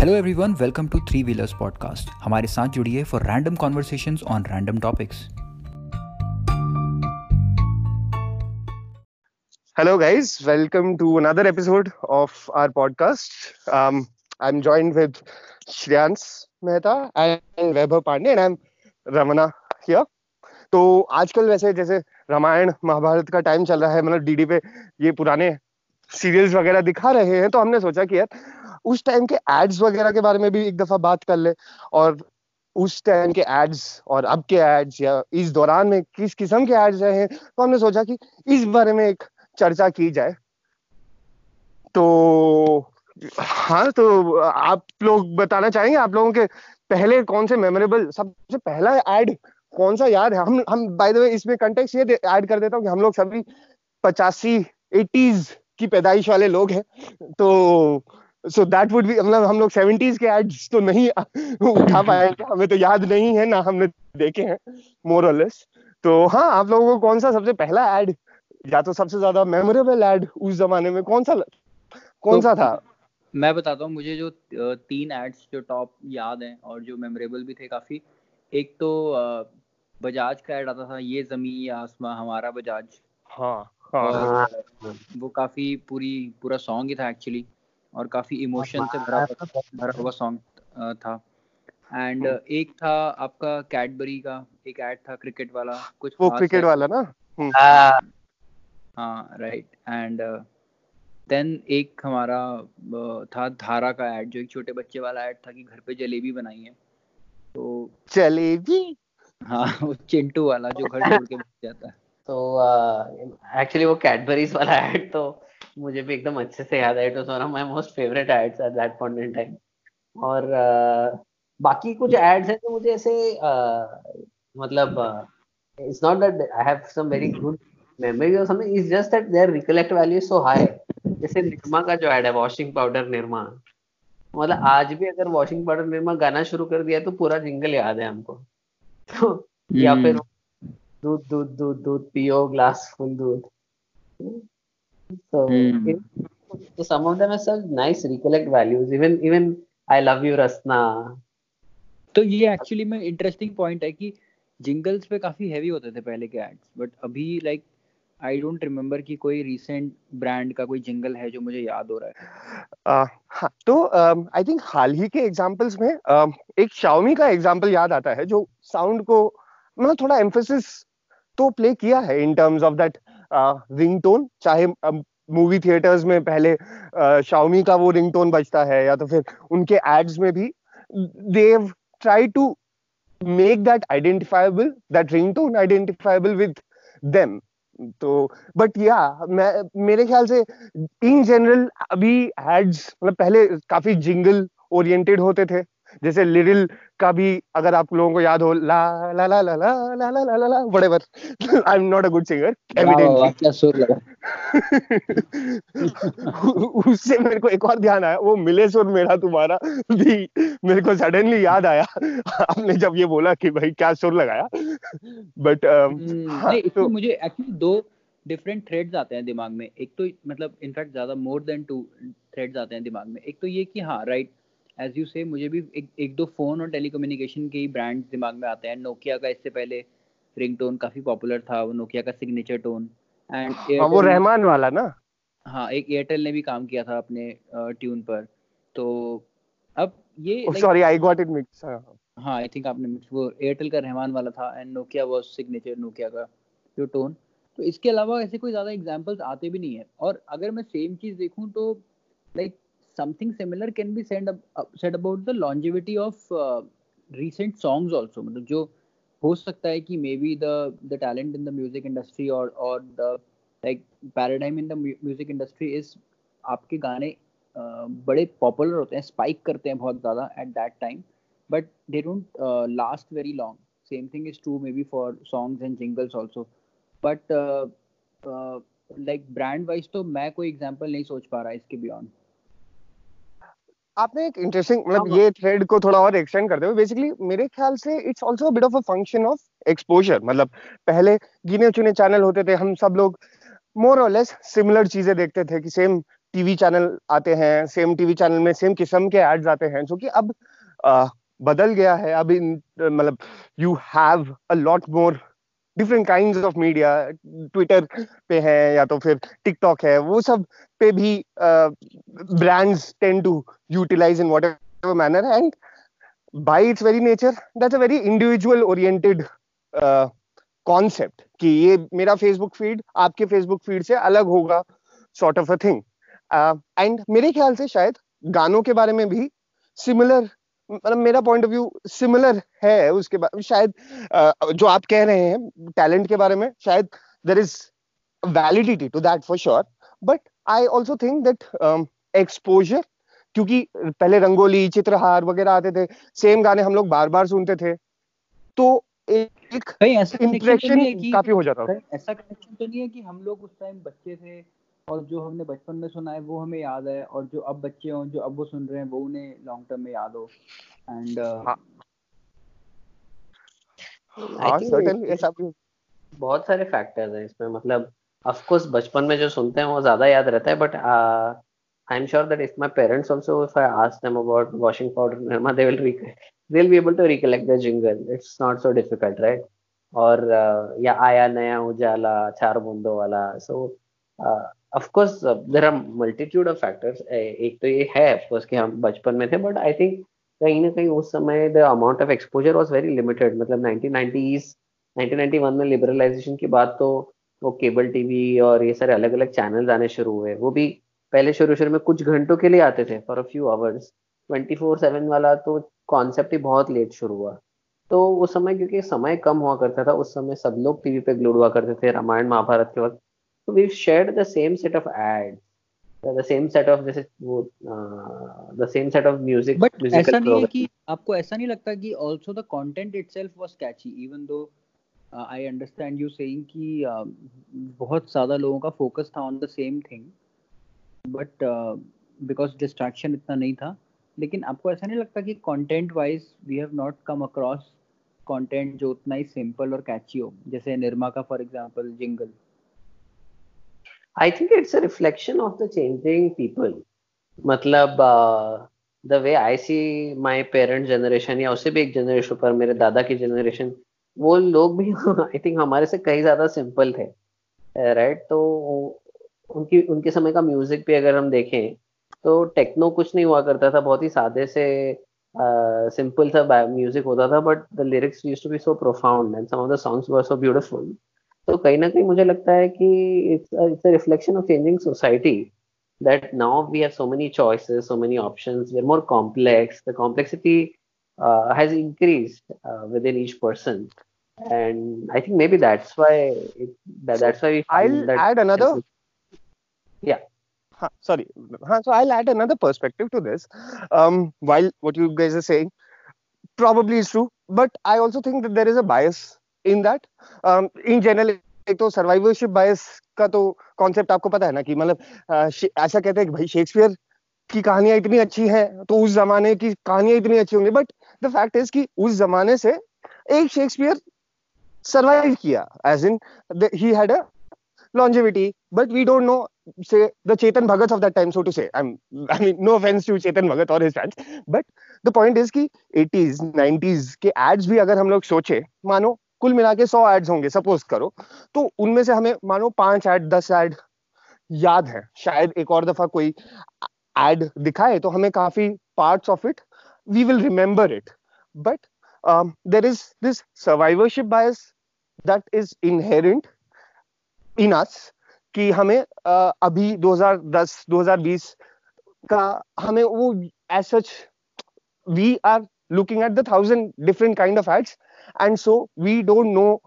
Hello everyone welcome to three wheelers podcast हमारे साथ जुड़िए for random conversations on random topics Hello, guys. Welcome to another episode of our podcast. Um, I'm joined with Shreyans Mehta and Vaibhav Pandey, and I'm Ramana here. तो आजकल वैसे जैसे रामायण महाभारत का time चल रहा है मतलब डीडी पे ये पुराने सीरियल्स वगैरह दिखा रहे हैं तो हमने सोचा कि यार उस टाइम के एड्स वगैरह के बारे में भी एक दफ़ा बात कर ले और उस टाइम के एड्स और अब के एड्स या इस दौरान में किस किस्म के एड्स रहे हैं तो हमने सोचा कि इस बारे में एक चर्चा की जाए। तो हाँ तो आप लोग बताना चाहेंगे, आप लोगों के पहले कौन से मेमोरेबल सबसे पहला एड कौन सा याद है? हम हम बाय द वे इसमें कंटेक्स्ट ये ऐड कर देता हूँ कि हम लोग सभी पचासी एटीज की पैदाइश वाले लोग हैं। तो सो दैट वुड बी मतलब हम लोग सेवेंटीज के एड्स तो नहीं उठा पाएँगे हमें तो याद नहीं है ना हमने देखे हैं मोर तो हाँ आप लोगों को कौन सा सबसे पहला एड या तो सबसे ज़्यादा मेमोरेबल एड उस जमाने में कौन सा कौन तो, सा था? मैं बताता हूँ मुझे जो तीन एड्स जो टॉप याद हैं और जो मेमोरेबल भी थे काफ़ी। एक तो बजाज का एड आता था ये जमी आसमां हमारा बजाज। हाँ, हाँ, हाँ, वो काफ़ी पूरी पूरा सॉन्ग ही था एक्चुअली और काफ़ी इमोशन से भरा भरा हुआ सॉन्ग था। एंड एक था आपका कैडबरी का एक एड था क्रिकेट वाला कुछ वो क्रिकेट वाला ना? हम्म। हाँ, हाँ राइट एंड देन एक हमारा था धारा का एड जो एक छोटे बच्चे वाला एड था कि घर पे जलेबी बनाई है। तो जलेबी? हाँ वो चिंटू वाला जो घर छोड़ के बच जाता है। तो एक्चुअली uh, वो कैडबरीज वाला एड तो मुझे भी एकदम अच्छे से याद है it was one of my most favourite ads at that point in time और uh, बाकी कुछ एड्स हैं तो मुझे ऐसे uh, मतलब it's not that I have some very good memory और something it's just that there recollect value so high जैसे निर्मा का जो एड है वॉशिंग पाउडर निर्मा मतलब आज भी अगर वॉशिंग पाउडर निर्मा गाना शुरू कर दिया तो पूरा जिंगल याद है हमको। तो या फिर हम्म। दूध दूध दूध दूध पियो ग्लास फुल दूध। So, mm. so some of them are such nice recollect values. Even even I love you Rasna. तो ये एक्चुअली में इंटरेस्टिंग पॉइंट है कि जिंगल्स पे काफ़ी हैवी होते थे पहले के एड्स बट अभी लाइक आई डोंट रिमेम्बर कि कोई रिसेंट ब्रांड का कोई जिंगल है जो मुझे याद हो रहा है uh, तो आई um, थिंक हाल ही के एग्जांपल्स में uh, एक Xiaomi का एग्जांपल याद आता है जो साउंड को मतलब थोड़ा एम्फोसिस तो प्ले किया है in terms of that ringtone चाहे मूवी थिएटर्स में पहले शाओमी का वो रिंगटोन बजता है या तो फिर उनके एड्स में भी they've try to make that identifiable that ringtone identifiable with them तो बट या मेरे ख्याल से इन जनरल अभी एड्स मतलब पहले काफ़ी जिंगल ओरिएंटेड होते थे। जैसे लिरिल का भी अगर आप लोगों को याद हो ला ला ला ला ला ला ला ला ला ला whatever I am not a good singer evidently उससे मेरे को एक और ध्यान आया वो मिले सुर मेरा तुम्हारा भी मेरे को सडनली याद आया। आपने जब ये बोला कि भाई क्या सुर लगाया बट हाँ, तो मुझे एक्चुअली दो डिफरेंट थ्रेड्स आते हैं दिमाग में। एक तो मतलब इनफैक्ट ज़्यादा मोर देन टू थ्रेड्स आते हैं दिमाग में। एक तो ये कि हाँ राइट एज यू से मुझे भी एक, एक दो फ़ोन और टेलीकम्युनिकेशन के ही ब्रांड दिमाग में आते हैं। नोकिया का इससे पहले रिंगटोन काफ़ी पॉपुलर था वो नोकिया का सिग्नेचर टोन एंड वो रहमान वाला ना? हाँ एक एयरटेल ने भी काम किया था अपने ट्यून पर। तो अब ये sorry I got it mix हाँ। आई थिंक आपने मिक्स वो एयरटेल का रहमान वाला था and Nokia was signature Nokia का जो टोन तो इसके अलावा ऐसे कोई ज़्यादा एग्जांपल्स आते भी नहीं है। और अगर मैं सेम चीज़ देखूँ तो like something similar can be said said about the longevity of uh, recent songs also. मतलब जो हो सकता है कि maybe the the talent in the music industry और और the like paradigm in the music industry is आपके गाने uh, बड़े पॉपुलर होते हैं स्पाइक करते हैं बहुत ज़्यादा at that time but they don't last very long same thing is true maybe for songs and jingles also but like brand wise तो मैं कोई एग्ज़ाम्पल नहीं सोच पा रहा इसके बियॉन्ड आपने एक इंटरेस्टिंग मतलब हाँ, ये थ्रेड को थोड़ा और एक्सटेंड करते हुए बेसिकली मेरे ख्याल से it's also a bit of a function of exposure मतलब पहले गिने चुने चैनल होते थे हम सब लोग मोर और लेस सिमिलर चीज़ें देखते थे कि सेम टीवी चैनल आते हैं सेम टीवी चैनल में सेम किस्म के एड्स आते हैं जो कि अब uh, बदल गया है। अब मतलब you have a lot more different kind of media Twitter पे है या तो फिर टिकटॉक है, वो सब पे भी brands tend to utilise in whatever manner and by its very nature that's a very individual oriented concept कि ये मेरा फेसबुक फ़ीड आपके फेसबुक फ़ीड से अलग होगा sort of a thing and मेरे ख्याल से शायद गानों के बारे में भी सिमिलर मतलब मेरा पॉइंट ऑफ़ व्यू सिमिलर है उसके बाद शायद जो आप कह रहे हैं टैलेंट के बारे में शायद there is validity to that for sure but I also think that exposure क्योंकि पहले रंगोली चित्रहार वगैरह आते थे सेम गाने हम लोग बार बार सुनते थे तो एक इंप्रेशन तो काफ़ी हो जाता था। ऐसा कनेक्शन तो नहीं है कि हम लोग उस टाइम बच्चे थे और जो हमने बचपन में सुना है वो हमें याद है और जो अब बच्चे हों जो अब वो सुन रहे हैं वो उन्हें लॉन्ग टर्म में याद हो। एंड uh, हाँ। बहुत सारे फैक्टर्स हैं इसमें। मतलब ऑफ़ कोर्स बचपन में जो सुनते हैं वो ज़्यादा याद रहता है but I am sure that if my parents also if I ask them about washing powder Nirma they will they'll be able to recollect the jingle. It's not so difficult right? और uh, या आया नया उजाला चार बूंदों वाला so of course there are multitude of factors एक तो ये है ऑफ़ कोर्स कि हम बचपन में थे बट आई थिंक कहीं ना कहीं उस समय the amount of exposure was very limited मतलब 1990s 1991 में लिबरलाइजेशन की बात तो वो केबल टीवी और ये सारे अलग अलग चैनल्स आने शुरू हुए। वो भी पहले शुरू शुरू में कुछ घंटों के लिए आते थे for a few hours twenty four seven वाला तो कॉन्सेप्ट ही बहुत लेट शुरू हुआ। तो उस समय, क्योंकि समय कम हुआ करता था, उस समय सब लोग टीवी पे ग्लूड हुआ करते थे, रामायण, महाभारत के वक्त। तो we shared the same set of ad the same set of जैसे वो the same set of music but ऐसा नहीं है कि आपको ऐसा नहीं लगता कि also the content itself was catchy even though I understand you saying कि uh, बहुत ज़्यादा लोगों का फोकस था on the same thing but because distraction इतना नहीं था। लेकिन आपको ऐसा नहीं लगता कि content wise we have not come across content जो उतना ही सिंपल और कैची हो? जैसे निर्मा का for example jingle I think it's a reflection of the changing people मतलब the way I see my parent generation या उससे भी एक जनरेशन पर, मेरे दादा की जनरेशन वो लोग भी आई थिंक हमारे से कहीं ज़्यादा सिंपल थे राइट right? तो उनकी, उनके समय का म्यूज़िक भी अगर हम देखें तो टेक्नो कुछ नहीं हुआ करता था, बहुत ही सादे से सिंपल सा म्यूज़िक होता था but the lyrics used to be so profound and some of the songs were so beautiful तो कहीं ना कहीं मुझे लगता है कि it's it's a reflection of changing society that now we have so many choices so many options we're more complex the complexity uh, has increased uh, within each person and i think maybe that's why it, that, that's why we i'll that add another yeah sorry. so I'll add another perspective to this. Um, while what you guys are saying probably is true, but I also think that there is a bias that. Um, in general, एक तो survivorship bias का तो concept आपको पता है ना कि मतलब ऐसा कहते हैं कि भाई शेक्सपियर की कहानियाँ इतनी अच्छी हैं तो उस जमाने की कहानियाँ इतनी अच्छी होंगी बट द फैक्ट इज़ कि उस जमाने से एक शेक्सपियर सर्वाइव किया as in he had a longevity, but we don't know, say, the Chetan Bhagat of that time, so to say. I'm, I mean, no offense to Chetan Bhagat or his fans, but the point is कि 80s, 90s के ads भी अगर हम लोग सोचे, मानो कुल मिला के सौ एड्स होंगे सपोज़ करो। तो उनमें से हमें मानो पाँच एड दस एड याद है। शायद एक और दफ़ा कोई एड दिखाए तो हमें काफ़ी parts of it we will remember it but there is this survivorship bias that is inherent in us कि हमें uh, अभी 2010 2020 का हमें वो as such we are looking at the thousand different kind of ads and so we don't know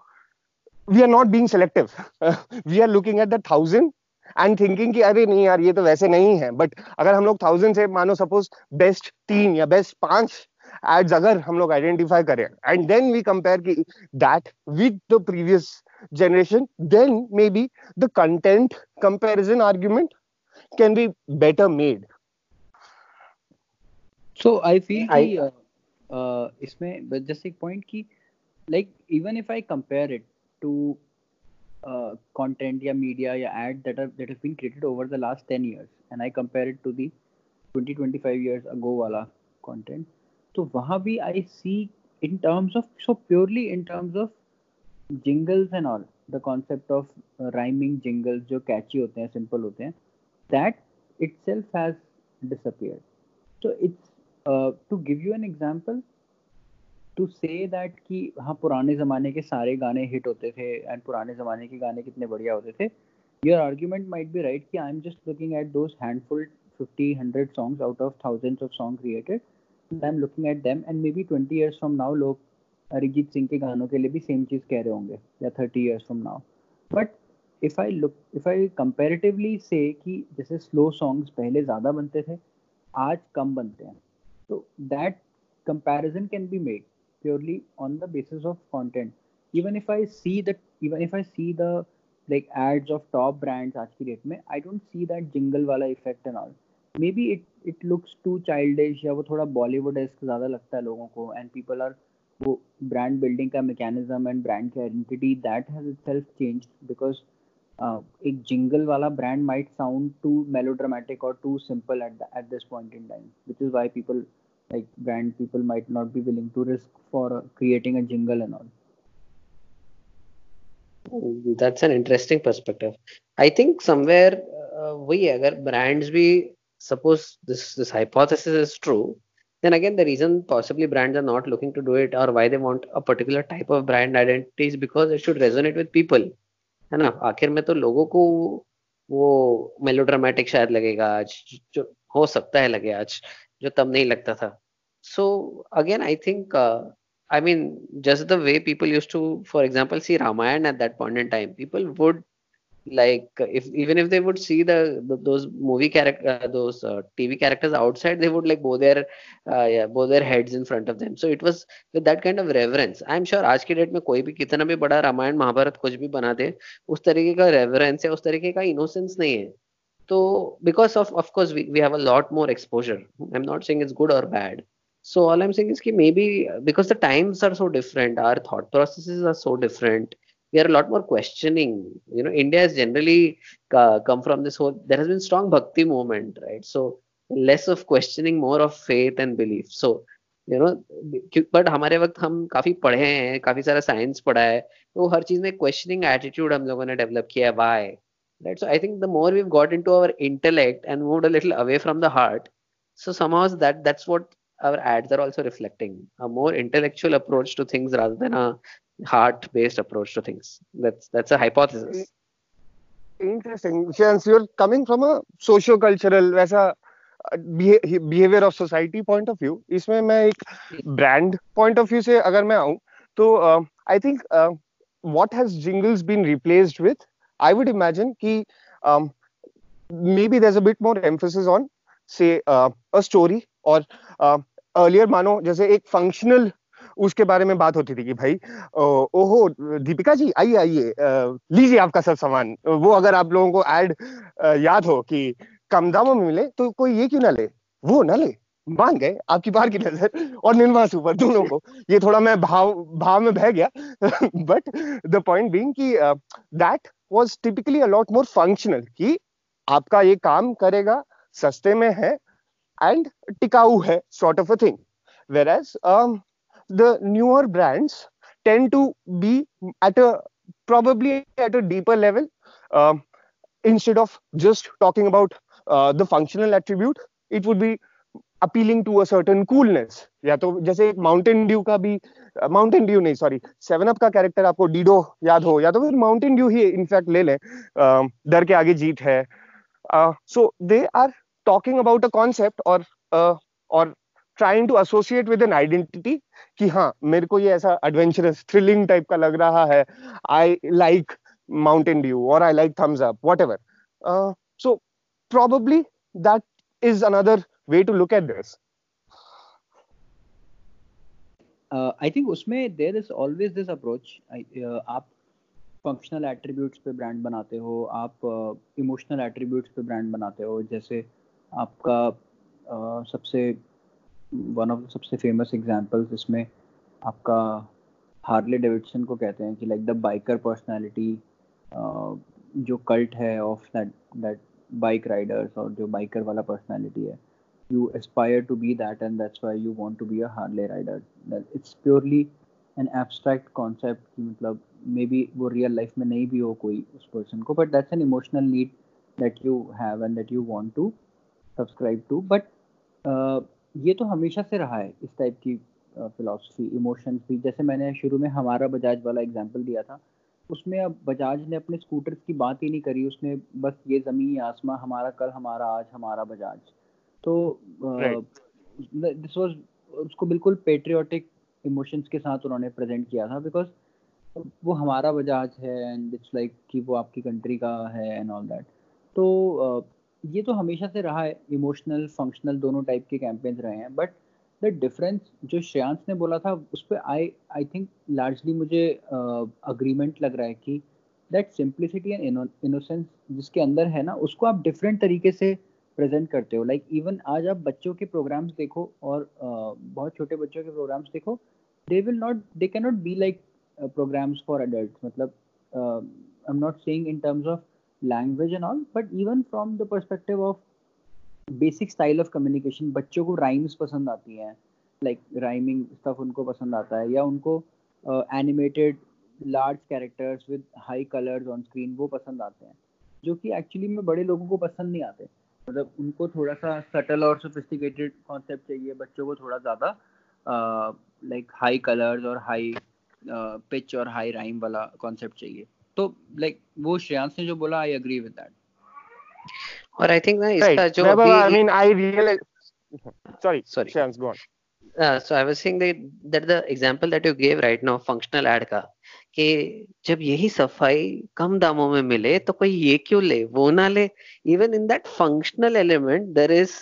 we are not being selective we are looking at the thousand and thinking कि अरे नहीं यार ये तो वैसे नहीं है बट अगर हम लोग थाउजेंड से मानो सपोज बेस्ट तीन या बेस्ट पांच एड्स अगर हम लोग आइडेंटिफाई करें एंड देन वी कंपेयर की that with the previous generation, then maybe the content comparison argument can be better made. So I feel I, कि, uh, uh, इसमें जैसे एक पॉइंट कि like even if I compare it to content या media या ad that are that have been created over the last 10 years and I compare it to the 20 25 years ago वाला content तो वहाँ भी see in terms of so purely in terms of jingles and all the concept of uh, rhyming jingles जो catchy होते हैं simple होते हैं that itself has disappeared so it's uh, give you an example to say that कि हाँ पुराने ज़माने के सारे गाने हिट होते थे एंड पुराने ज़माने के गाने कितने बढ़िया होते थे your argument might be right कि I am just looking at those handful fifty hundred songs out of thousands of song created I am looking at them and maybe twenty years from now लोग अरिजीत सिंह के गानों के लिए भी same चीज़ कह रहे होंगे या thirty years from now but if I look if I comparatively say कि जैसे स्लो सॉन्ग्स पहले ज़्यादा बनते थे आज कम बनते हैं। तो that comparison can be made purely on the basis of content. Even if i see that even if i see the, like, ads of top brands आज की डेट में I don't see that jingle वाला effect and all maybe it it looks too childish या वो थोड़ा Bollywood ask ज़्यादा लगता है लोगों को एंड पीपल आर वो ब्रांड बिल्डिंग का मैकेनिज्म एंड ब्रांड की identity that has itself changed because uh, एक jingle wala brand might sound too melodramatic or too simple at at this point in time, which is why people like brand people might not be willing to risk for uh, creating a jingle and all. Oh, that's an interesting perspective. I think somewhere uh, we agar brands we suppose this this hypothesis is true, then again the reason possibly brands are not looking to do it or why they want a particular type of brand identity is because it should resonate with people है ना? आखिर में तो लोगों को वो melodramatic शायद लगेगा आज, जो हो सकता है लगे आज, जो तब नहीं लगता था। So again I think I mean just the way people use to for example see Ramayan at that point in time people would like if even if they would see the, the those movie character uh, those uh, tv characters outside they would like bow their uh, yeah bow their heads in front of them so it was with that kind of reverence i'm sure आज की date में कोई भी कितना भी बड़ा रामायण महाभारत कुछ भी बना दे उस तरीके का रेवरेंस या उस तरीके का इनोसेंस नहीं है तो because of of course we, we have a lot more exposure i'm not saying it's good or bad so all I'm saying is that maybe because the times are so different, our thought processes are so different. We are a lot more questioning. You know, India has generally uh, come from this whole. There has been strong bhakti movement, right? So less of questioning, more of faith and belief. So you know but हमारे वक्त हम काफी पढ़े हैं काफी सारा science पढ़ा है तो हर चीज में क्वेश्चनिंग एटीट्यूड हम लोगों ने डेवलप किया है why right so I think the more we got into our intellect and moved a little away from the heart so somehow that that's what our ads are also reflecting a more intellectual approach to things rather than a heart based approach to things that's that's a hypothesis interesting since you're coming from a socio cultural वैसा behaviour of society point of view इसमें मैं एक brand point of view से अगर मैं आऊं तो I think what has jingles been replaced with I would imagine कि maybe there's a bit more emphasis on say uh, a story or uh, earlier मानो जैसे एक फंक्शनल उसके बारे में बात होती थी कि भाई ओहो दीपिका जी आइए आइए लीजिए आपका सब सामान। वो अगर आप लोगों को एड याद हो कि कम दामों में मिले तो कोई ये क्यों ना ले? वो ना ले। मान गए आपकी बाहर की नज़र और निर्मा सुपर दोनों को। ये थोड़ा मैं भाव भाव में बह गया। बट द पॉइंट बीइंग कि that was typically a lot more functional कि आपका ये काम करेगा सस्ते में है एंड टिकाऊ है sort of a thing whereas um, the newer brands tend to be at a probably at a deeper level um, instead of just talking about uh, the functional attribute it would be appealing to a certain coolness या तो जैसे एक Mountain Dew का भी Mountain Dew नहीं sorry seven up का character आपको Dido याद हो या तो फिर माउंटेन ड्यू ही इनफैक्ट ले लें डर के आगे जीत है so they are talking about a concept or uh, trying to associate with an identity कि हाँ मेरे को ये ऐसा एडवेंचरस थ्रिलिंग टाइप का लग रहा है। आई लाइक माउंटेन ड्यू और I like Thums Up whatever so probably that is another way to look at this I think उसमें there is always this approach आप फंक्शनल एट्रीब्यूट्स पे brand बनाते हो, आप uh, इमोशनल एट्रीब्यूट्स पे brand बनाते हो। जैसे आपका uh, सबसे वन ऑफ़ सबसे फ़ेमस एग्जांपल्स इसमें आपका हार्ले डेविडसन को कहते हैं कि लाइक द बाइकर पर्सनालिटी जो कल्ट है of that that bike riders और जो बाइकर वाला पर्सनालिटी है, you aspire to be that and that's why you want to be a harley rider. That it's purely an abstract concept मतलब maybe वो real life में नहीं भी हो कोई उस पर्सन को but that's an emotional need that you have and that you want to subscribe to but ये तो हमेशा से रहा है इस टाइप की फिलोसफी इमोशंस भी। जैसे मैंने शुरू में हमारा बजाज वाला एग्ज़ाम्पल दिया था उसमें अब बजाज ने अपने स्कूटर्स की बात ही नहीं करी उसने बस ये ज़मीन आसमां हमारा कल हमारा आज हमारा बजाज। तो दिस वाज उसको बिल्कुल पेट्रियोटिक इमोशंस के साथ उन्होंने प्रेजेंट किया था बिकॉज़ वो हमारा बजाज है एंड इट्स लाइक कि वो आपकी कंट्री का है एंड ऑल दैट तो ये तो हमेशा से रहा है इमोशनल फंक्शनल दोनों टाइप के कैंपेन्स रहे हैं बट द डिफरेंस जो श्रेयांश ने बोला था उस पर आई आई थिंक लार्जली मुझे अग्रीमेंट uh, लग रहा है कि दैट सिंप्लिसिटी एंड इनोसेंस जिसके अंदर है ना उसको आप डिफरेंट तरीके से प्रेजेंट करते हो। लाइक like, इवन आज आप बच्चों के प्रोग्राम्स देखो और uh, बहुत छोटे बच्चों के प्रोग्राम्स देखो they will not they can not be like programs for adult मतलब I am not saying in terms of language and all but even from the perspective of basic style of communication बच्चों को rhymes पसंद आती हैं like rhyming stuff उनको पसंद आता है, या उनको animated large characters with high colors on screen वो पसंद आते हैं, जो कि एक्चुअली में बड़े लोगों को पसंद नहीं आते। मतलब उनको थोड़ा सा सटल और सोफिस्टिकेटेड कॉन्सेप्ट चाहिए, बच्चों को थोड़ा ज़्यादा लाइक हाई कलर्स और हाई पिच और हाई राइम वाला कॉन्सेप्ट चाहिए। तो लाइक वो श्रेयांश ने जो बोला आई एग्री विद दैट और आई थिंक ना इसका जो अभी I mean I realize sorry sorry Shreyansh go on uh, so I was saying that that the example that you gave right now functional ad का कि जब यही सफ़ाई कम दामों में मिले तो कोई ये क्यों ले? वो ना ले। Even in that functional element there is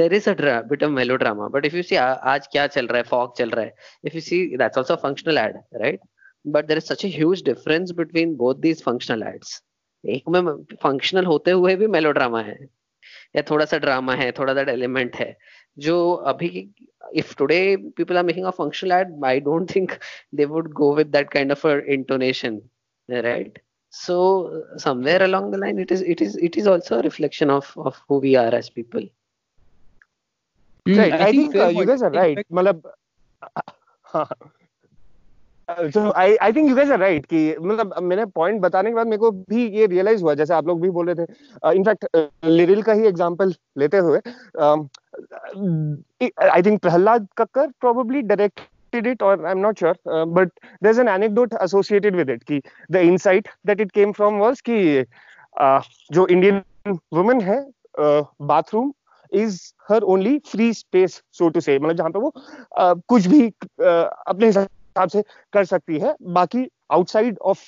there is a bit of melodrama but if you see आज क्या चल रहा है? फॉग चल रहा है. If you see that's also functional ad right but there is such huge difference between both these functional ads एक में फंक्शनल होते हुए भी मेलो ड्रामा है या थोड़ा सा ड्रामा है थोड़ा सा एलिमेंट है जो अभी if today people are making functional ad I don't think they would go with that kind of intonation right so somewhere along the line it is it is it is also a reflection of of who we are as people right I think you guys are right मतलब हाँ so I I think you guys are right कि मतलब मैंने point बताने के बाद मेरे को भी ये रियलाइज़ हुआ जैसे आप लोग भी बोल रहे थे। इनफैक्ट uh, लिरिल का ही एग्जांपल लेते हुए I think Prahlad Kakkar probably directed it और I am not sure but there is an anecdote associated with it कि the insight that it came from was कि जो इंडियन वुमेन है bathroom is her only free space so to say मतलब जहाँ पे वो uh, कुछ भी uh, अपने हिसाब हिसाब से कर सकती है। बाकी outside of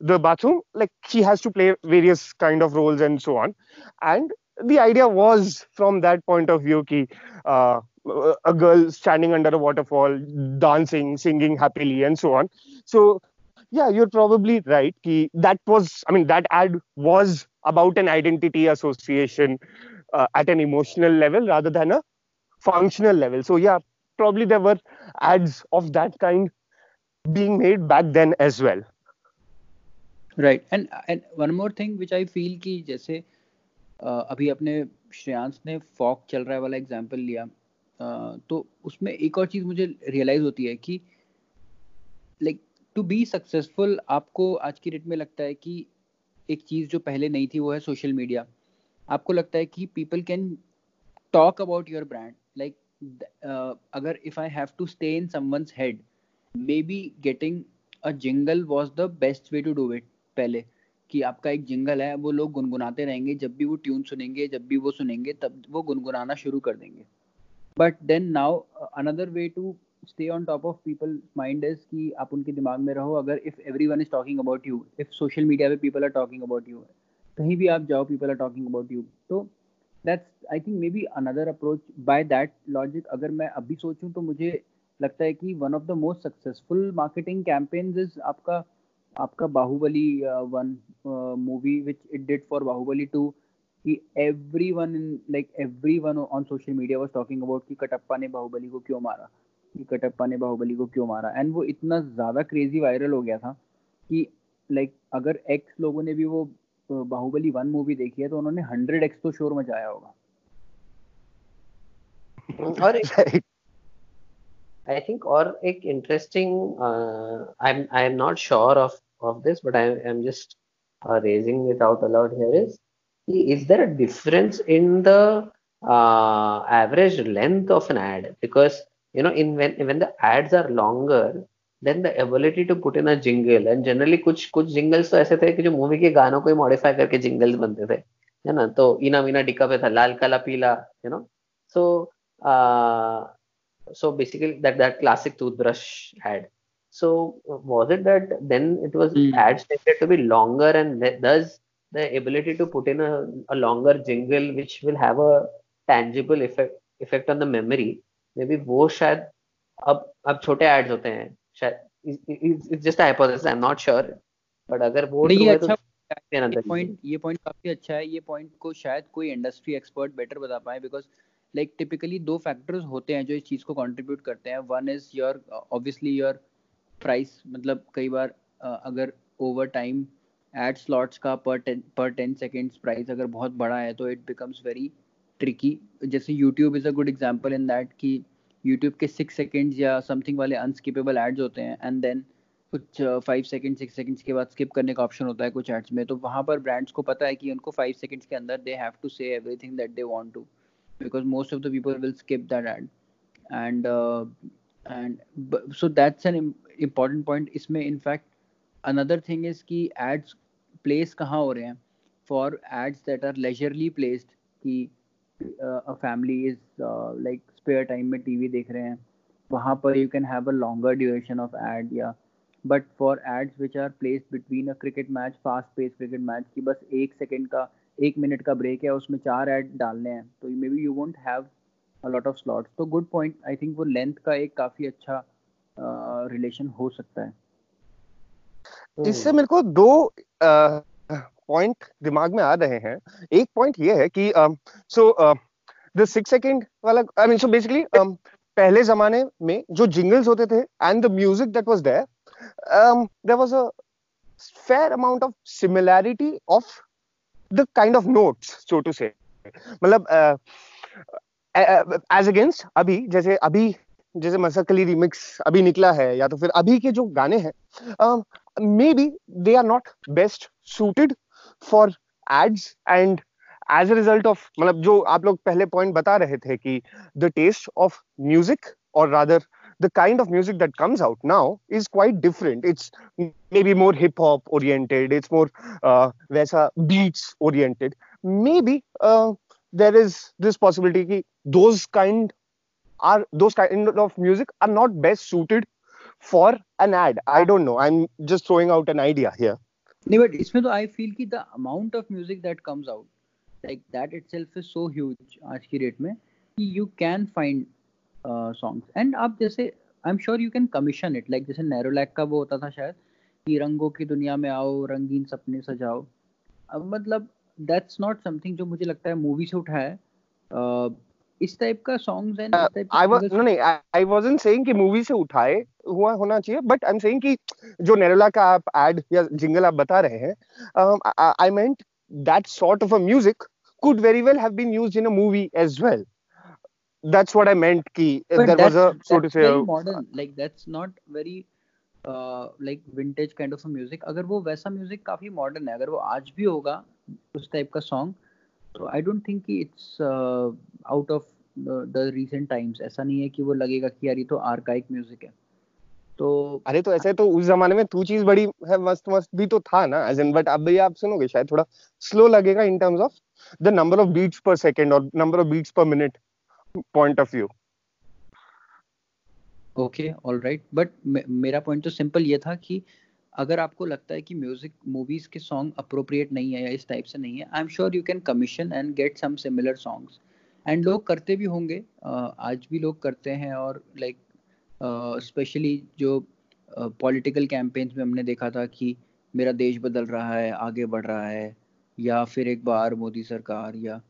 the bathroom like she has to play various kind of roles and so on and the idea was from that point of view की a girl standing under a waterfall dancing singing happily and so on so या you are probably right कि that was I mean that ad was about an identity association at an emotional level rather than a functional level so या probably there were ads of that kind being made back then as well. Right. And and one more thing which i feel ki जैसे अभी अपने श्रेयांश ने Fock चल रहा है वाला example लिया तो उसमें एक और चीज़ मुझे रियलाइज़ होती है कि लाइक टू बी सक्सेसफुल आपको आज की डेट में लगता है कि एक चीज़ जो पहले नहीं थी वो है सोशल मीडिया आपको लगता है कि people can talk about your brand like अगर if I have to stay in someone's head may be getting a jingle was the best way to do it पहले, कि आपका एक जिंगल है, वो लोग गुनगुनाते रहेंगे, जब भी वो ट्यून सुनेंगे, जब भी वो सुनेंगे, तब वो गुनगुनाना शुरू कर देंगे। But then now another way to stay on top of people mind is कि आप उनके दिमाग में रहो, अगर if every one is talking about you if social media पे people are talking about you कहीं भी आप जाओ people are talking about you तो that's I think may be another approach by that logic अगर मैं अभी सोचूं तो मुझे लगता है कि one of the most successful marketing campaigns is आपका आपका Baahubali one movie which it did for Baahubali two कि every one like every one on social media was talking about कि कटप्पा ने बाहुबली को क्यों मारा कि कटप्पा ने बाहुबली को क्यों मारा। एंड वो इतना ज़्यादा क्रेजी वायरल हो गया था कि लाइक like, अगर एक्स लोगों ने भी वो बाहुबली वन मूवी देखी है तो उन्होंने हंड्रेड एक्स तो शोर मचाया होगा। और आई थिंक और एक interesting I am not sure of of this but I am just raising with out aloud here is is there a difference in the average length of an ad because you know in when the ads are longer then the ability to put in a jingle and generally कुछ कुछ jingles तो ऐसे थे कि जो movie के गानों को ही मॉडिफाई करके जिंगल्स बनते थे, है ना? तो इना मीना डिका पे था, लाल, काला, पीला you know so so basically that that classic toothbrush ad so was it that then it was mm. ads tended to be longer and thus the ability to put in a, a longer jingle which will have a tangible effect effect on the memory maybe वो शायद अब अब छोटे ads होते हैं शायद it's just hypothesis I am not sure but अगर वो नहीं ये अच्छा ये पॉइंट ये पॉइंट काफी अच्छा है ये पॉइंट को शायद कोई इंडस्ट्री एक्सपर्ट बेटर बता पाए बिकॉज लाइक टिपिकली दो फैक्टर्स होते हैं जो इस चीज़ को कंट्रीब्यूट करते हैं। One is your obviously your price मतलब कई बार uh, अगर ओवर टाइम एड स्लॉट्स का पर टेन पर टेन सेकेंड्स प्राइस अगर बहुत बड़ा है तो इट बिकम्स वेरी ट्रिकी जैसे YouTube is a good example in that कि यूट्यूब के सिक्स सेकेंड्स या समथिंग वाले अनस्किपेबल एड्स होते हैं एंड देन कुछ फाइव सेकेंड सिक्स सेकेंड्स के बाद स्किप करने का ऑप्शन होता है कुछ एड्स में। तो वहाँ पर ब्रांड्स को पता है कि उनको फाइव सेकेंड्स के अंदर they have to say everything that they want to because most of the people will skip that ad and and so that's an important point इसमें इनफैक्ट अनदर थिंग इज कि ads place कहाँ हो रहे हैं for ads that are leisurely placed कि a family is like spare time में TV देख रहे हैं वहाँ पर you can have a longer duration of ad या but for ads which are place between a cricket match fast pace cricket match की बस एक सेकेंड का एक मिनट का ब्रेक है उसमें चार एड डालने हैं तो may be you won't have a lot of slots तो गुड पॉइंट आई थिंक वो लेंथ का एक काफ़ी अच्छा रिलेशन uh, हो सकता है। इससे मेरे को दो पॉइंट दिमाग में आ रहे हैं। एक पॉइंट ये है कि सो द सिक्स सेकेंड वाला आई मीन सो बेसिकली पहले जमाने में जो जिंगल्स होते थे and the music that was there there was a fair amount of similarity of the kind of notes, so to say. मतलब एज अगेंस्ट अभी, जैसे अभी, जैसे मसकली रिमिक्स अभी निकला है, या तो फिर अभी के जो गाने हैं may be they are not best suited for ads and as a result of मतलब जो आप लोग पहले पॉइंट बता रहे थे कि द टेस्ट ऑफ़ म्यूज़िक और rather the kind of music that comes out now is quite different. It's maybe more hip hop oriented. It's more uh, वैसा beats oriented. Maybe uh, there is this possibility कि those kind are those kind of music are not best suited for an ad. I don't know. I'm just throwing out an idea here. नहीं but इसमें तो आई feel कि the amount of music that comes out like that itself is so huge आज की date में कि you can find songs and आप जैसे I am sure you can commission it like जैसे नैरोलैक का वो होता था शायद कि रंगों की दुनिया में आओ रंगीन सपने सजाओ. अब मतलब दैट्स नॉट समथिंग जो मुझे लगता है मूवी से उठा है. uh, इस टाइप का songs and I was no नहीं आई वाजंट सेइंग कि मूवी से उठाए हुआ होना चाहिए बट आई एम सेइंग कि जो नेरोला का आप एड या जिंगल आप बता रहे हैं I meant that sort of a music could very well have been used in a movie as well. That's what i meant ki there was a so to say very modern. Like that's not very like vintage kind of music अगर वो वैसा music काफ़ी modern है अगर वो आज भी होगा उस टाइप का सॉन्ग तो आई डोंट थिंक कि it's out of the recent times ऐसा नहीं है कि वो लगेगा कि यार ये तो आर्काइक म्यूज़िक है। तो अरे तो ऐसे तो उस जमाने में तू चीज़ बड़ी है मस्त मस्त भी तो था ना एज इन बट अब भी आप सुनोगे शायद थोड़ा स्लो लगेगा in terms of the number of beats per second और number of beats per minute point of view okay all right but मेरा पॉइंट तो सिंपल ये था कि अगर आपको लगता है कि म्यूज़िक मूवीज़ के सॉन्ग अप्रोप्रिएट नहीं है या इस टाइप से नहीं है I am sure you can commission and get some similar songs and लोग करते भी होंगे आज भी लोग करते हैं और लाइक like, स्पेशली जो पॉलिटिकल कैंपेन्स में हमने देखा था कि मेरा देश बदल रहा है आगे बढ़ रहा है या फिर एक बार मोदी सरकार या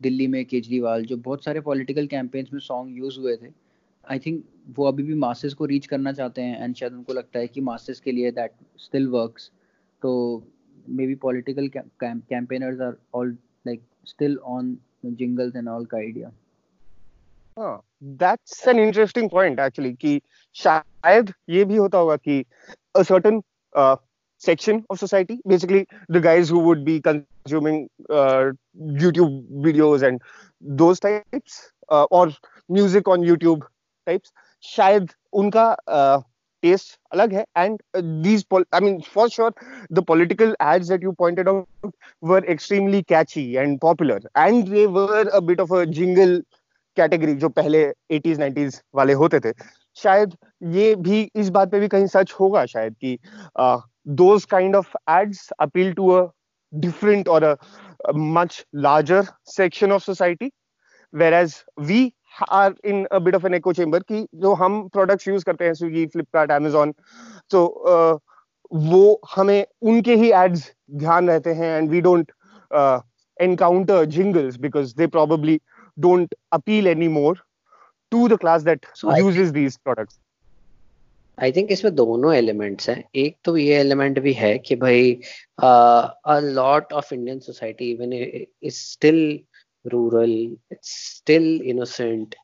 दिल्ली में केजरीवाल जो बहुत सारे पॉलिटिकल कैंपेन्स में सॉन्ग यूज़ हुए थे आई थिंक वो अभी भी मासेस को रीच करना चाहते हैं एंड शायद उनको लगता है कि मासेस के लिए दैट स्टिल वर्क्स तो may be political campaigners are all like still on jingles and all का idea that's an interesting point actually कि शायद ये भी होता होगा कि a certain uh, section of society. Basically the guys who would be consuming uh, youtube videos and those types uh, or music on youtube types शायद उनका test uh, अलग है. And these I mean for sure the political ads that you pointed out were extremely catchy and popular and they were a bit of a jingle category जो पहले 80s 90s वाले होते थे. शायद ये भी इस बात पे भी कहीं सच होगा शायद कि those kind of ads appeal to a different और a much larger section of society whereas we are in a bit of an echo chamber कि जो हम प्रोडक्ट्स यूज करते हैं स्विगी फ्लिपकार्ट एमेजोन तो वो हमें उनके ही एड्स ध्यान रहते हैं and we don't encounter jingles because they probably don't appeal anymore to the class that so uses these products I think इसमें दोनों एलिमेंट्स हैं। एक तो ये एलिमेंट भी है कि भाई a lot of Indian society even is still rural still innocent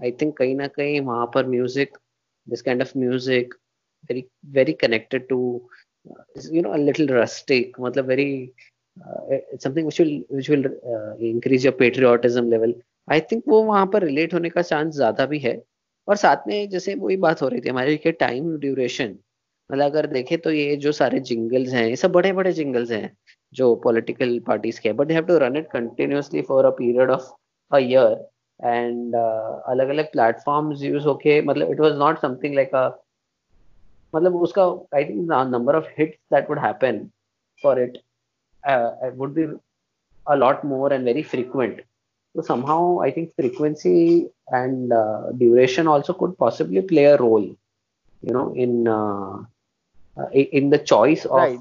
I think कहीं ना कहीं वहाँ पर music this kind of music very very connected to you know a little rustic मतलब very something which will which will increase your patriotism level I think वो वहाँ पर relate होने का चांस ज़्यादा भी है। और साथ में जैसे वही बात हो रही थी, हमारे टाइम ड्यूरेशन मतलब अगर देखे तो ये जो सारे जिंगल्स हैं, ये सब बड़े बड़े जिंगल्स हैं जो पॉलिटिकल पार्टीज़ के but have to run it continuously for a period of a year and अलग अलग प्लेटफॉर्म्स यूज़ होके मतलब it was not something like a मतलब उसका I think number of hits that would happen for it would be lot more and very frequent So somehow I think frequency and uh, duration also could possibly play a role, you know, in uh, uh in the choice of right.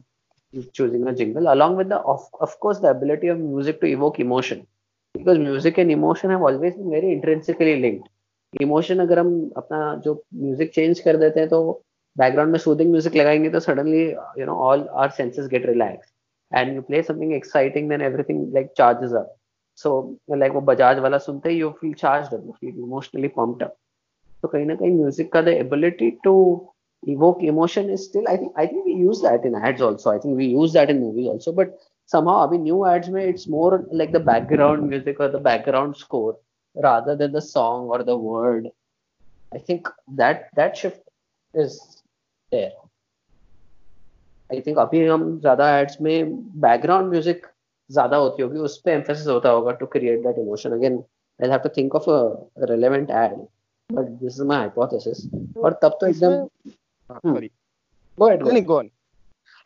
choosing a jingle, along with the of of course the ability of music to evoke emotion, because music and emotion have always been very intrinsically linked. Emotion अगर हम अपना जो music change कर देते हैं तो background में soothing music लगाएंगे तो suddenly you know all our senses get relax and you play something exciting then everything like charges up so like वो बजाज वाला सुनते ही you feel charge you feel emotionally pumped up तो कहीं ना कहीं म्यूज़िक का the ability to evoke emotion is still I think I think we use that in ads also. I think we use that in movies also. But somehow I mean new ads may it's more like the background music or the background score rather than the song or the word. I think that that shift is there. I think अभी हम ज़्यादा ads में background music ज़्यादा होती होगी उस पर emphasis होता होगा to create that emotion again I have to think of a relevant ad but this is my hypothesis और तब तो एकदम sorry go ahead go go on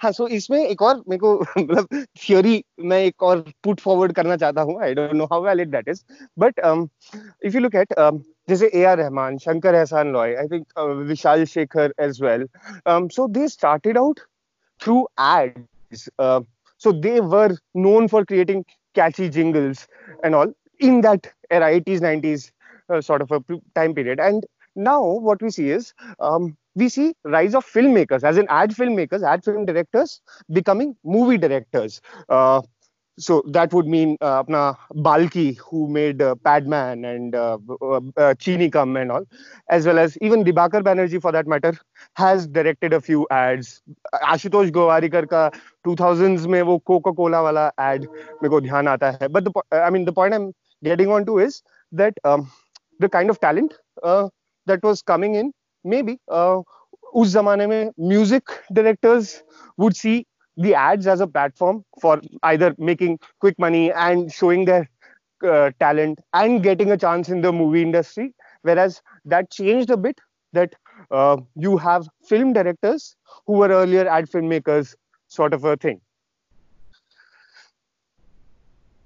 हाँ सो इसमें एक और मेरे को मतलब थियोरी मैं एक और पुट फॉरवर्ड करना चाहता हूँ I don't know how valid that is but if you look at जैसे A R Rahman Shankar Ehsaan Loy I think Vishal Shekhar as well so they started out through ads So they were known for creating catchy jingles and all in that era, 80s, 90s uh, sort of a time period. And now what we see is um, we see rise of filmmakers, as in ad filmmakers, ad film directors becoming movie directors. Uh, so that would mean uh, apna Balki, who made uh, Padman and uh, uh, uh, Chini Kam and all, as well as even Dibakar Banerjee, for that matter, has directed a few ads. Ashutosh Gowarikar ka 2000s में वो Coca Cola वाला ad मेरे को ध्यान आता है. But the I mean the point I'm getting on to is that um, the kind of talent uh, that was coming in, maybe uh, उस जमाने में music directors would see the ads as a platform for either making quick money and showing their uh, talent and getting a chance in the movie industry whereas that changed a bit that uh, you have film directors who were earlier ad filmmakers sort of a thing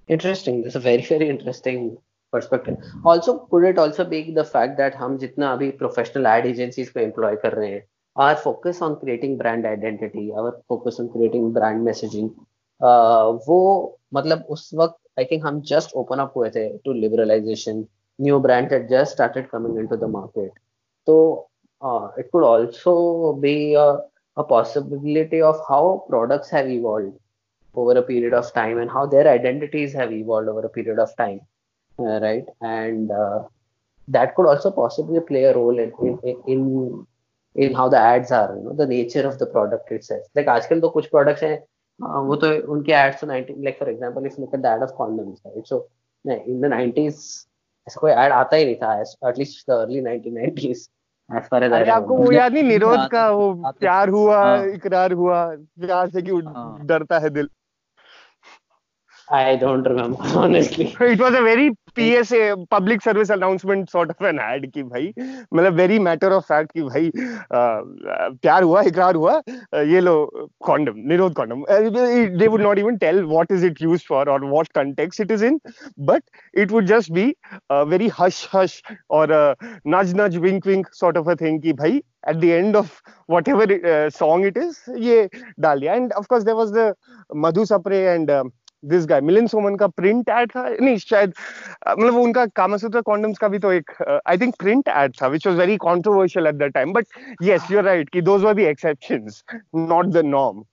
interesting this is a very very interesting perspective also could it also be the fact that हम जितना अभी professional ad agencies को employ कर रहे हैं our focus on creating brand identity, our focus on creating brand messaging, uh, वो मतलब उस वक्त आई थिंक हम जस्ट ओपन अप हुए थे to liberalisation new brand had just started coming into the market तो it could also be a possibility of how products have evolved over a period of time and how their identities have evolved over a period of time, uh, right? And uh, that could also possibly play a role in, in in in how the ads are, you know, the nature of the product itself. Like आजकल तो कुछ products हैं वो तो उनके ads तो 90 like for example if you look at the ad of condoms right so in the 90s ऐसा कोई ad आता ही नहीं था at least the early 1990s as far as अरे आपको वो याद नहीं निरोध का वो प्यार हुआ इकरार हुआ प्यार से क्यों डरता है दिल I don't remember honestly. It was a very PSA public service announcement sort of an ad कि भाई मतलब very matter of fact कि भाई प्यार हुआ इकरार हुआ ये लो condom निरोध condom they would not even tell what is it used for or what context it is in but it would just be a very hush hush or a nudge nudge wink wink sort of a thing कि भाई at the end of whatever uh, song it is ये डाल दिया and of course there was the Madhu Sapre and uh, this guy Milind Soman का print ad था नहीं शायद मतलब उनका कामासूत्र कॉन्डम्स का भी तो एक आई थिंक प्रिंट एड था which was very controversial at that time but yes you are right कि those were the exceptions not the norm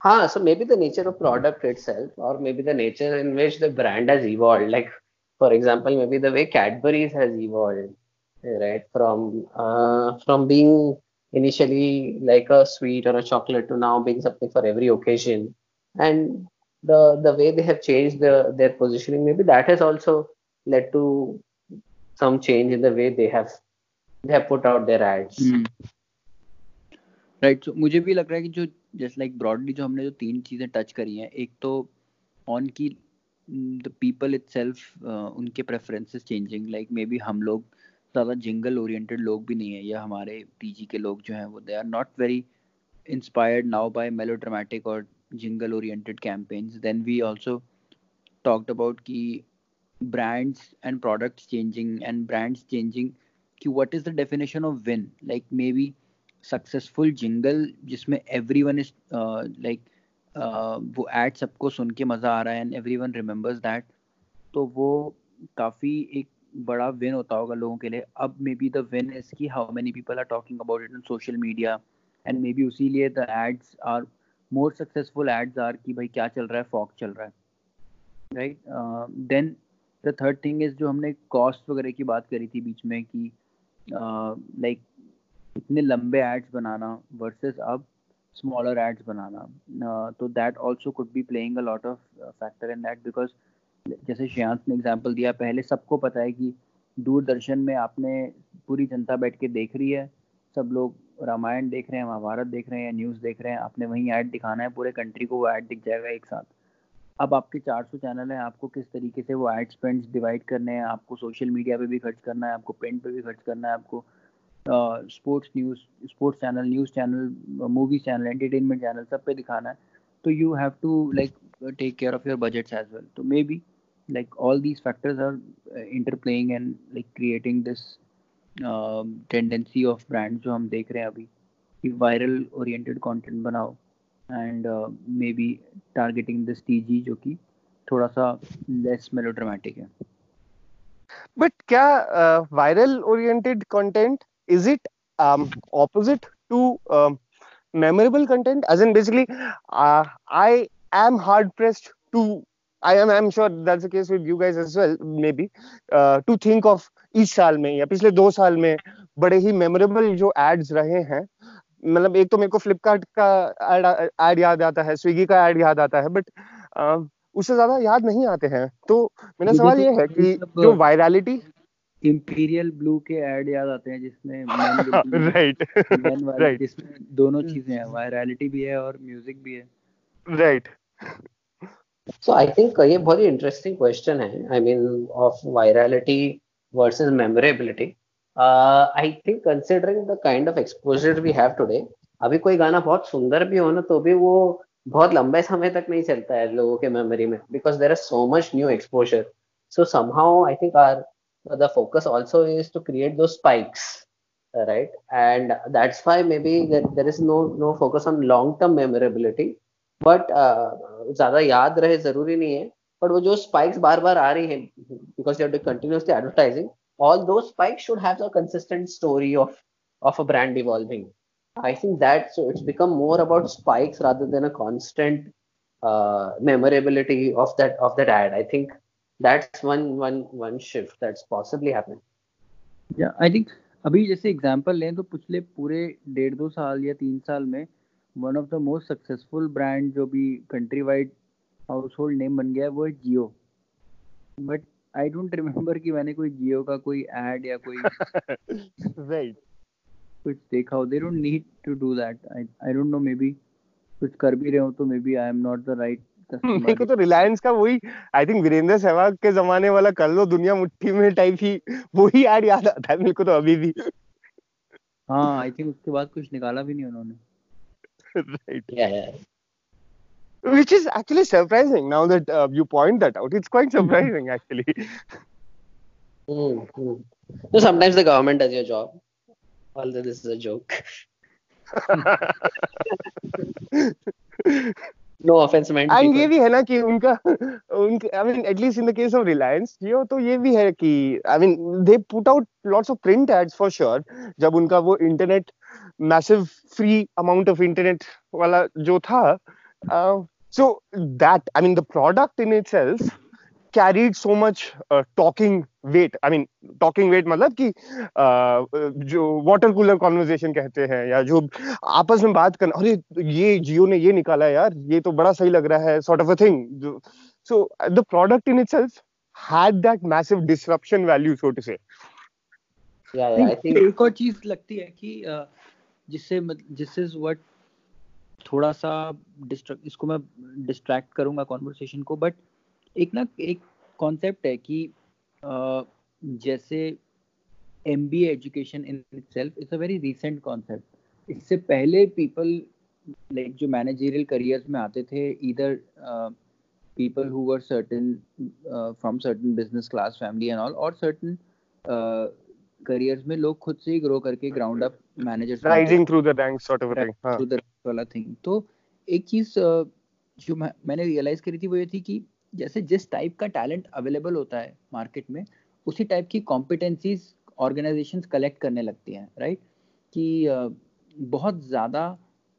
हाँ so maybe the nature of product itself or maybe the nature in which the brand has evolved like for example maybe the way Cadbury's has evolved right from uh, from being initially like a sweet or a chocolate to now being something for every occasion and the the way they have changed the, their positioning maybe that has also led to some change in the way they have they have put out their ads hmm. right so मुझे भी लग रहा है कि जो just like broadly जो हमने जो तीन चीजें टच करी हैं एक तो ऑन की द पीपल इटसेल्फ उनके preferences changing like maybe हम लोग ज़्यादा जिंगल ओरिएंटेड लोग भी नहीं है या हमारे पीजी के लोग जो हैं वो they are not very inspired now by melodramatic और jingle oriented campaigns then we also talked about कि brands and products changing and brands changing कि what is the definition of win like maybe successful jingle जिसमें everyone is uh, like uh, वो ad सबको सुन के मज़ा आ रहा है and everyone remembers that तो वो काफ़ी एक बड़ा विन होता होगा लोगों के लिए। अब maybe the win is की how many people are talking about it on social media and maybe उसी लिए the ads are more successful ads are कि भाई क्या चल रहा है फॉक चल रहा है। Right then the third thing is जो हमने कॉस्ट वगैरह की बात करी थी बीच में कि लाइक uh, इतने लंबे एड्स बनाना वर्सेस अब स्मॉलर एड्स बनाना। तो that also could be playing a lot of factor in that because जैसे श्रेयांश ने एग्ज़ाम्पल दिया, पहले सबको पता है कि दूरदर्शन में आपने पूरी जनता बैठ के देख रही है। सब लोग रामायण देख रहे हैं, महाभारत देख रहे हैं न्यूज़ देख रहे हैं। आपने वहीं ऐड दिखाना है, पूरे कंट्री को वो ऐड दिख जाएगा एक साथ। अब आपके 400 चैनल हैं, आपको किस तरीके से वो एड स्पेंड्स डिवाइड करने हैं? आपको सोशल मीडिया पे भी खर्च करना है, आपको प्रिंट पे भी खर्च करना है, आपको sports news sports channel news channel movie channel entertainment channel सब पे दिखाना है। तो you have to like take care of your budgets as well तो maybe like all these factors are uh, interplaying and like creating this um, tendency of brands जो हम देख रहे हैं अभी कि viral oriented content बनाओ and uh, maybe targeting this TG जो कि थोड़ा सा less melodramatic है but क्या uh, viral oriented content is it um, opposite to um, memorable content as in basically uh, I am hard pressed to I am I'm sure that's the case with you guys as well maybe uh, to think of इस साल में या पिछले दो साल में बड़े ही memorable जो एड्स रहे हैं मतलब एक तो मेरे को फ्लिपकार्ट का एड याद आता है स्विगी का एड याद आता है बट uh, उससे ज़्यादा याद नहीं आते हैं। तो मेरा सवाल ये है कि जो वायरलिटी इंपीरियल ब्लू के ऐड याद आते हैं जिसमें राइट राइट जिसमें दोनों चीज़ें हैं वायरलिटी भी है और म्यूज़िक भी है। राइट So I think ये बहुत ही interesting question है. I mean of virality versus memorability. Uh, I think considering the kind of exposure we have today, अभी कोई गाना बहुत सुंदर भी हो ना तो भी वो बहुत लंबे समय तक नहीं चलता है लोगों के मेमोरी में because there is so much new exposure. So somehow I think our the focus also is to create those spikes, right? And that's why maybe there, there is no no focus on long term memorability but uh, ज़्यादा याद रहे ज़रूरी नहीं है but वो जो spikes बार बार आ रही है because you continuously advertising those spikes should have a consistent story of of a brand evolving. I think that so it's become more about spikes rather than a constant uh, memorability of that of that ad. I think that's one one one shift that's possibly happened. Yeah, I think अभी जैसे example लें तो पिछले पूरे डेढ़ दो साल या तीन साल में one of the most successful brand जो भी country wide household name बन गया है वो है Jio but I don't remember कि मैंने कोई जियो का कोई एड या कोई right. कुछ देखा हो. They don't need to do that I I don't know maybe कुछ कर भी रहे हो तो maybe I am not the right मेरे को तो रिलायंस का वही आई थिंक वीरेंद्र सहवाग के जमाने वाला कर लो दुनिया मुट्ठी में टाइप ही वही एड याद आता है मेरे को तो अभी भी। हाँ आई थिंक उसके बाद कुछ निकाला भी नहीं उन्होंने। right Yeah, yeah. which is actually surprising now that uh, you point that out it's quite surprising actually Hmm, hmm. So sometimes the government does your job. Although this is a joke. No offense meant. And people. ये भी है ना कि उनका उनके I mean at least in the case of Reliance Jio तो ये भी है कि I mean they put out lots of print ads for sure जब उनका वो internet massive free amount of internet वाला जो था so that I mean the product in itself carried so much uh, talking weight i mean talking weight मतलब कि uh, जो water cooler conversation कहते हैं या जो आपस में बात करना अरे ये जियो ने ये निकाला यार ये तो बड़ा सही लग रहा है sort of a thing so the product in itself had that massive disruption value so to say Yeah, yeah. I think. एक और चीज़ लगती है कि अ, जिससे जिस इज़ व्हाट थोड़ा सा डिस्ट्रैक्ट इसको मैं डिस्ट्रैक्ट करूँगा कॉन्वर्सेशन को बट एक ना एक कॉन्सेप्ट है कि अ, जैसे M B education in itself it's a very recent concept इससे पहले पीपल लाइक जो मैनेजरियल करियर्स में आते थे इधर people who were certain uh, from certain business class family and all or uh, में लोग खुद से ही ग्रो करके ground up manager rising through the ranks sort of a thing हाँ. थ्रू द वाला थिंग तो एक चीज़ जो मैं, मैंने रियलाइज़ करी थी वो ये थी कि जैसे जिस टाइप का टैलेंट अवेलेबल होता है मार्केट में उसी टाइप की कॉम्पिटेंसीज ऑर्गेनाइजेशंस कलेक्ट करने लगती हैं राइट कि बहुत ज़्यादा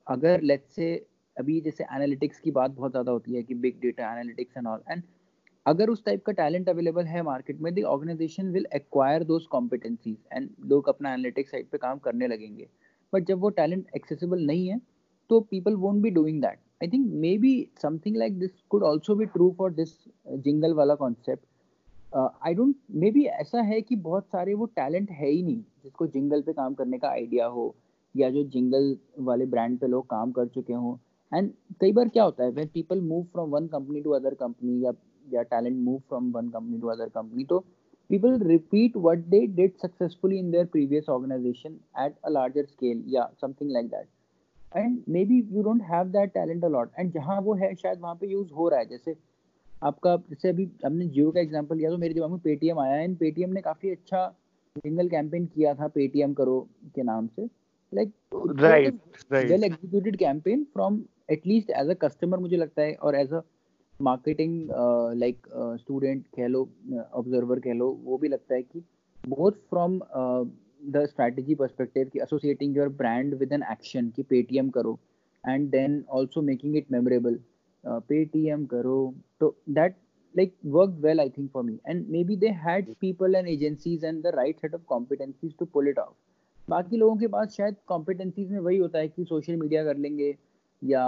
अगर लेट्स से अभी जैसे एनालिटिक्स की बात बहुत ज़्यादा होती है कि big data analytics and all and अगर उस टाइप का टैलेंट अवेलेबल है मार्केट में the organisation will acquire those competencies and लोग अपना एनालिटिक्स साइड पे काम करने लगेंगे। बट जब वो टैलेंट एक्सेसिबल नहीं है तो people won't be doing that. I think maybe something like this could also be true for this uh, jingle वाला concept. I don't maybe ऐसा है कि बहुत सारे वो टैलेंट है ही नहीं जिसको जिंगल पे काम करने का आइडिया हो या जो जिंगल वाले ब्रांड पे लोग काम कर चुके हों। एंड कई बार क्या होता है when people move from one company to other company या या talent move from one company to other company तो people repeat what they did successfully in their previous organization at a larger scale. Yeah something like that. And maybe you don't have that talent a lot. And जहाँ वो है शायद वहाँ पे use हो रहा है। जैसे आपका जैसे अभी हमने जियो का एग्जांपल लिया तो मेरे दिमाग में पेटीएम आया। एंड पेटीएम ने काफ़ी अच्छा सिंगल कैंपेन किया था पेटीएम करो के नाम से। Like right right. Well executed campaign from at least as a customer मुझे लगता है और as a marketing like student कह लो ऑब्जर्वर कह लो, वो भी लगता है कि both from the strategy perspective की associating your brand with an action कि पेटीएम करो and then also making it memorable Paytm करो तो that like, worked well, i think, for me. And maybe they had people and agencies and the right set of competencies to pull it off. बाकी लोगों के पास शायद competencies में वही होता है कि सोशल मीडिया कर लेंगे या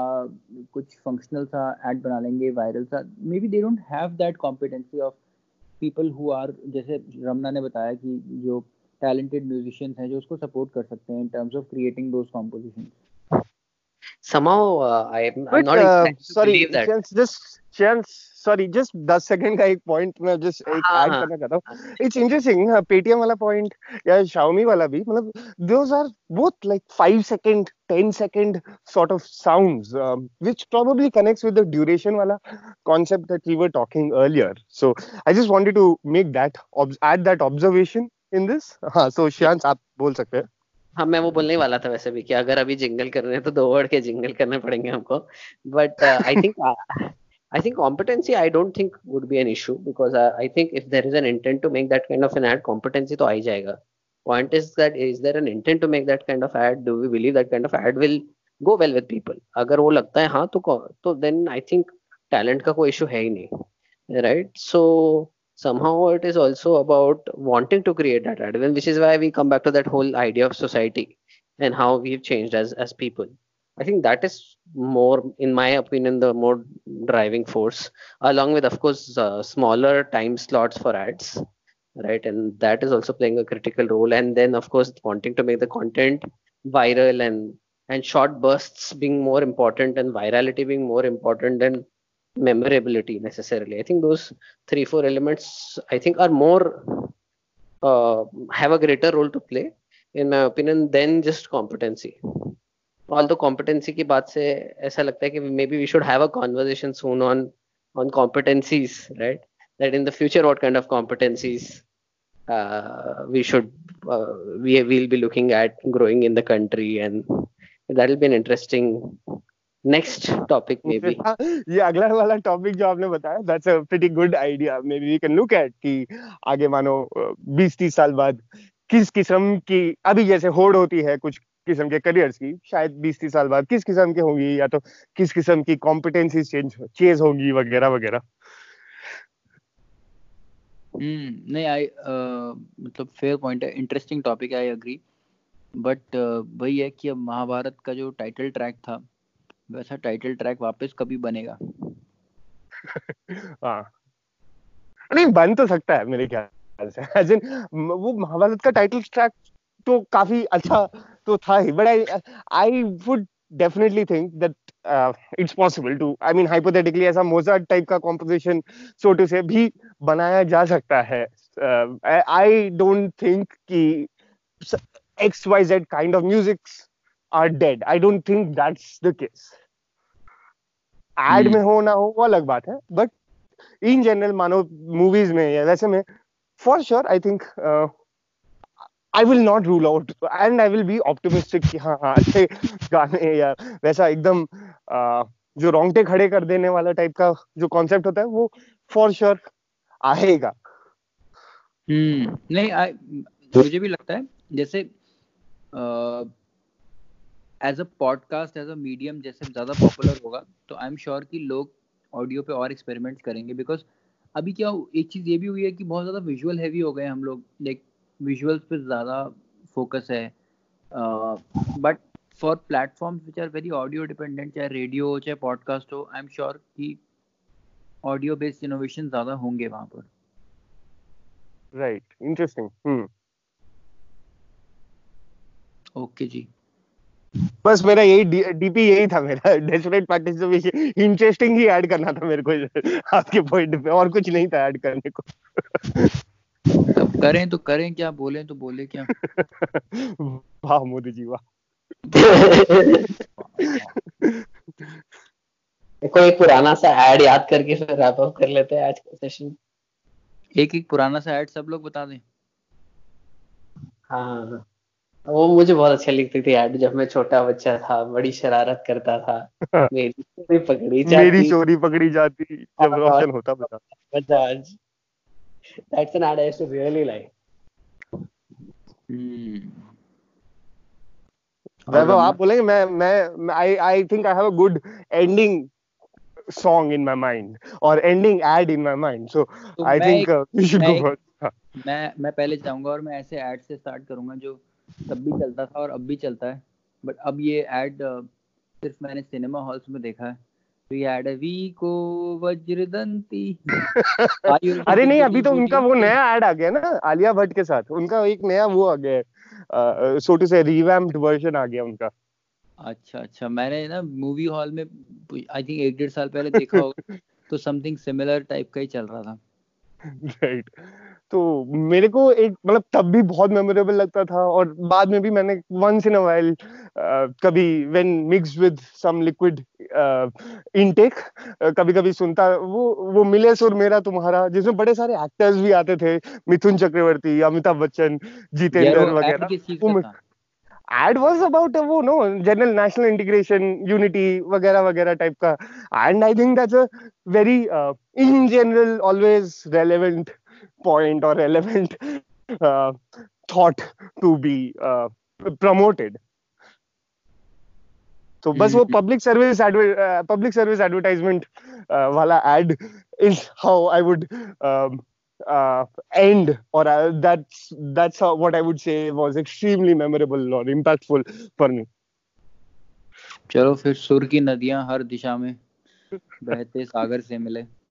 कुछ फंक्शनल सा एड बना लेंगे वायरल सा maybe they don't have that competency of people who are जैसे रमना ने बताया कि जो टैलेंटेड म्यूजिशियंस हैं जो उसको सपोर्ट कर सकते हैं in terms of creating those compositions Somehow, uh, I am sorry But not uh, inclined sorry, that. chance, just chance, sorry just दस सेकंड का एक पॉइंट मैं जस्ट एक हाँ, ऐड हाँ। करना चाहता हूँ। इट्स इंटरेस्टिंग पेटीएम वाला पॉइंट या शाओमी वाला भी मतलब those are both like five second ten second sort of sound which probably connects with the duration वाला concept that we were talking earlier so I just wanted to make that add that observation in this हाँ so Shyansh आप बोल सकते हैं। हाँ मैं वो बोलने वाला था वैसे भी कि अगर अभी जिंगल कर रहे हैं तो दो वर्ड के जिंगल करने पड़ेंगे हमको। But I think I think competency I don't think would be an issue because I think if there is an intent to make that kind of an ad competency तो आ ही जाएगा point is that is there an intent to make that kind of ad do we believe that kind of ad will go well with people अगर वो लगता है हाँ तो तो then I think talent का कोई issue है ही नहीं right so somehow it is also about wanting to create that ad which is why we come back to that whole idea of society and how we've changed as as people i think that is more in my opinion the more driving force along with of course uh, smaller time slots for ads right? And that is also playing a critical role. And then of course wanting to make the content viral and and short bursts being more important and virality being more important than memorability necessarily. I think those three four elements i think are more uh, have a greater role to play in my opinion than just competency although competency की बात से ऐसा लगता है कि maybe we should have a conversation soon on on competencies right that in the future what kind of competencies uh, we should uh, we will be looking at growing in the country and that will be an interesting next topic maybe ये अगला वाला topic जो आपने बताया that's a pretty good idea maybe we can look at कि आगे मानो 20 30 साल बाद किस किस्म की अभी जैसे होड़ होती है कुछ किस्म के करियर्स की शायद 20 30 साल बाद किस किस्म के होंगी या तो किस किस्म की कॉम्पिटेंसीज चेंज चेंज होंगी वगैरह वगैरह। हम्म नहीं आई मतलब फेयर पॉइंट है interesting topic I agree but वही है कि अब महाभारत का जो टाइटल ट्रैक था वैसा टाइटल ट्रैक वापस कभी बनेगा? हाँ। नहीं बन तो सकता है मेरे ख्याल से। एज इन वो महाभारत का टाइटल ट्रैक तो काफ़ी अच्छा तो था ही। But I I would definitely think that uh, it's possible to i mean hypothetically ऐसा मोजार्ट टाइप का कॉम्पोजिशन सो टू से भी बनाया जा सकता है। आई डोंट थिंक कि X Y Z kind of music are dead I don't think that's the case ad में हो ना हो वो अलग बात है। बट इन जनरल मानो मूवीज़ में या वैसे में for sure I think I will not rule out and I will be optimistic कि हाँ हाँ अच्छे गाने या वैसा एकदम जो रोंगटे खड़े कर देने वाला टाइप का जो कॉन्सेप्ट होता है वो फॉर श्योर आएगा। हम्म नहीं आ, मुझे भी लगता है जैसे as a podcast as a medium जैसे ज़्यादा पॉपुलर होगा तो आई एम श्योर कि लोग ऑडियो पे और एक्सपेरिमेंट्स करेंगे बिकॉज़ अभी क्या एक चीज़ ये भी हुई है कि बहुत ज़्यादा विजुअल हैवी हो गए हम लोग लाइक विजुअल्स पे ज़्यादा फोकस है। But for platforms which are very audio dependent चाहे रेडियो हो चाहे पॉडकास्ट हो आई एम श्योर कि ऑडियो बेस्ड इनोवेशन ज़्यादा होंगे वहाँ पर। राइट इंटरेस्टिंग ओके जी। बस मेरा यही डीपी यही था मेरा। डेस्परेट पार्टिसिपेशन इंटरेस्टिंग ही ऐड करना था मेरे को आपके पॉइंट पे। और कुछ नहीं था ऐड करने को। करें तो करें क्या बोले तो बोले क्या? वाह मोदी जी वाह। कोई पुराना सा ऐड याद करके फिर रैप अप कर लेते हैं आज का सेशन एक एक पुराना सा ऐड सब लोग बता दें। हाँ वो मुझे बहुत अच्छा लगती थी ऐड जब मैं छोटा बच्चा था बड़ी शरारत करता था। मेरी चोरी पकड़ी जाती। मेरी चोरी पकड़ी जाती जब रोशन होता बता। Bajaj. That's an ad I used to really like. Hmm. वैभव आप बोलेंगे मैं मैं I I think I have a good ending song in my mind or ending ad in my mind. So तो i मैं think एक- uh, should मैं मैं मैं पहले जाऊँगा और मैं ऐसे ऐड से स्टार्ट करूँगा जो तब भी चलता था और अब भी चलता है. बट अब ये ऐड सिर्फ़ मैंने सिनेमा हॉल्स में देखा है. वी को वज्रदंती। अरे नहीं अभी तो उनका वो नया ऐड आ गया ना आलिया भट्ट के साथ। उनका एक नया वो आ गया है सो टू से रिवैम्प्ड वर्जन आ गया उनका। अच्छा अच्छा मैंने ना मूवी हॉल में आई थिंक एक डेढ़ साल पहले देखा होगा तो समथिंग सिमिलर टाइप का ही चल रहा था। राइट तो मेरे को एक मतलब तब भी बहुत मेमोरेबल लगता था और बाद में भी मैंने वंस इन अ वाइल कभी when mix with some liquid intake कभी कभी सुनता वो वो मिले सुर मेरा तुम्हारा जिसमें बड़े सारे एक्टर्स भी आते थे मिथुन चक्रवर्ती अमिताभ बच्चन जितेंद्र वगैरह। किस चीज़ वो का मैं- था? Ad was about uh, वो no general national integration unity वगैरह वगैरह टाइप का। And I think a very uh, in general always relevant point or relevant uh, thought to be uh, promoted तो बस वो public service public service advertisement वाला ad is how I would end or uh, that's that's how, what I would say was extremely memorable or impactful for me. चलो फिर सुर की नदियाँ हर दिशा में बहते सागर से मिले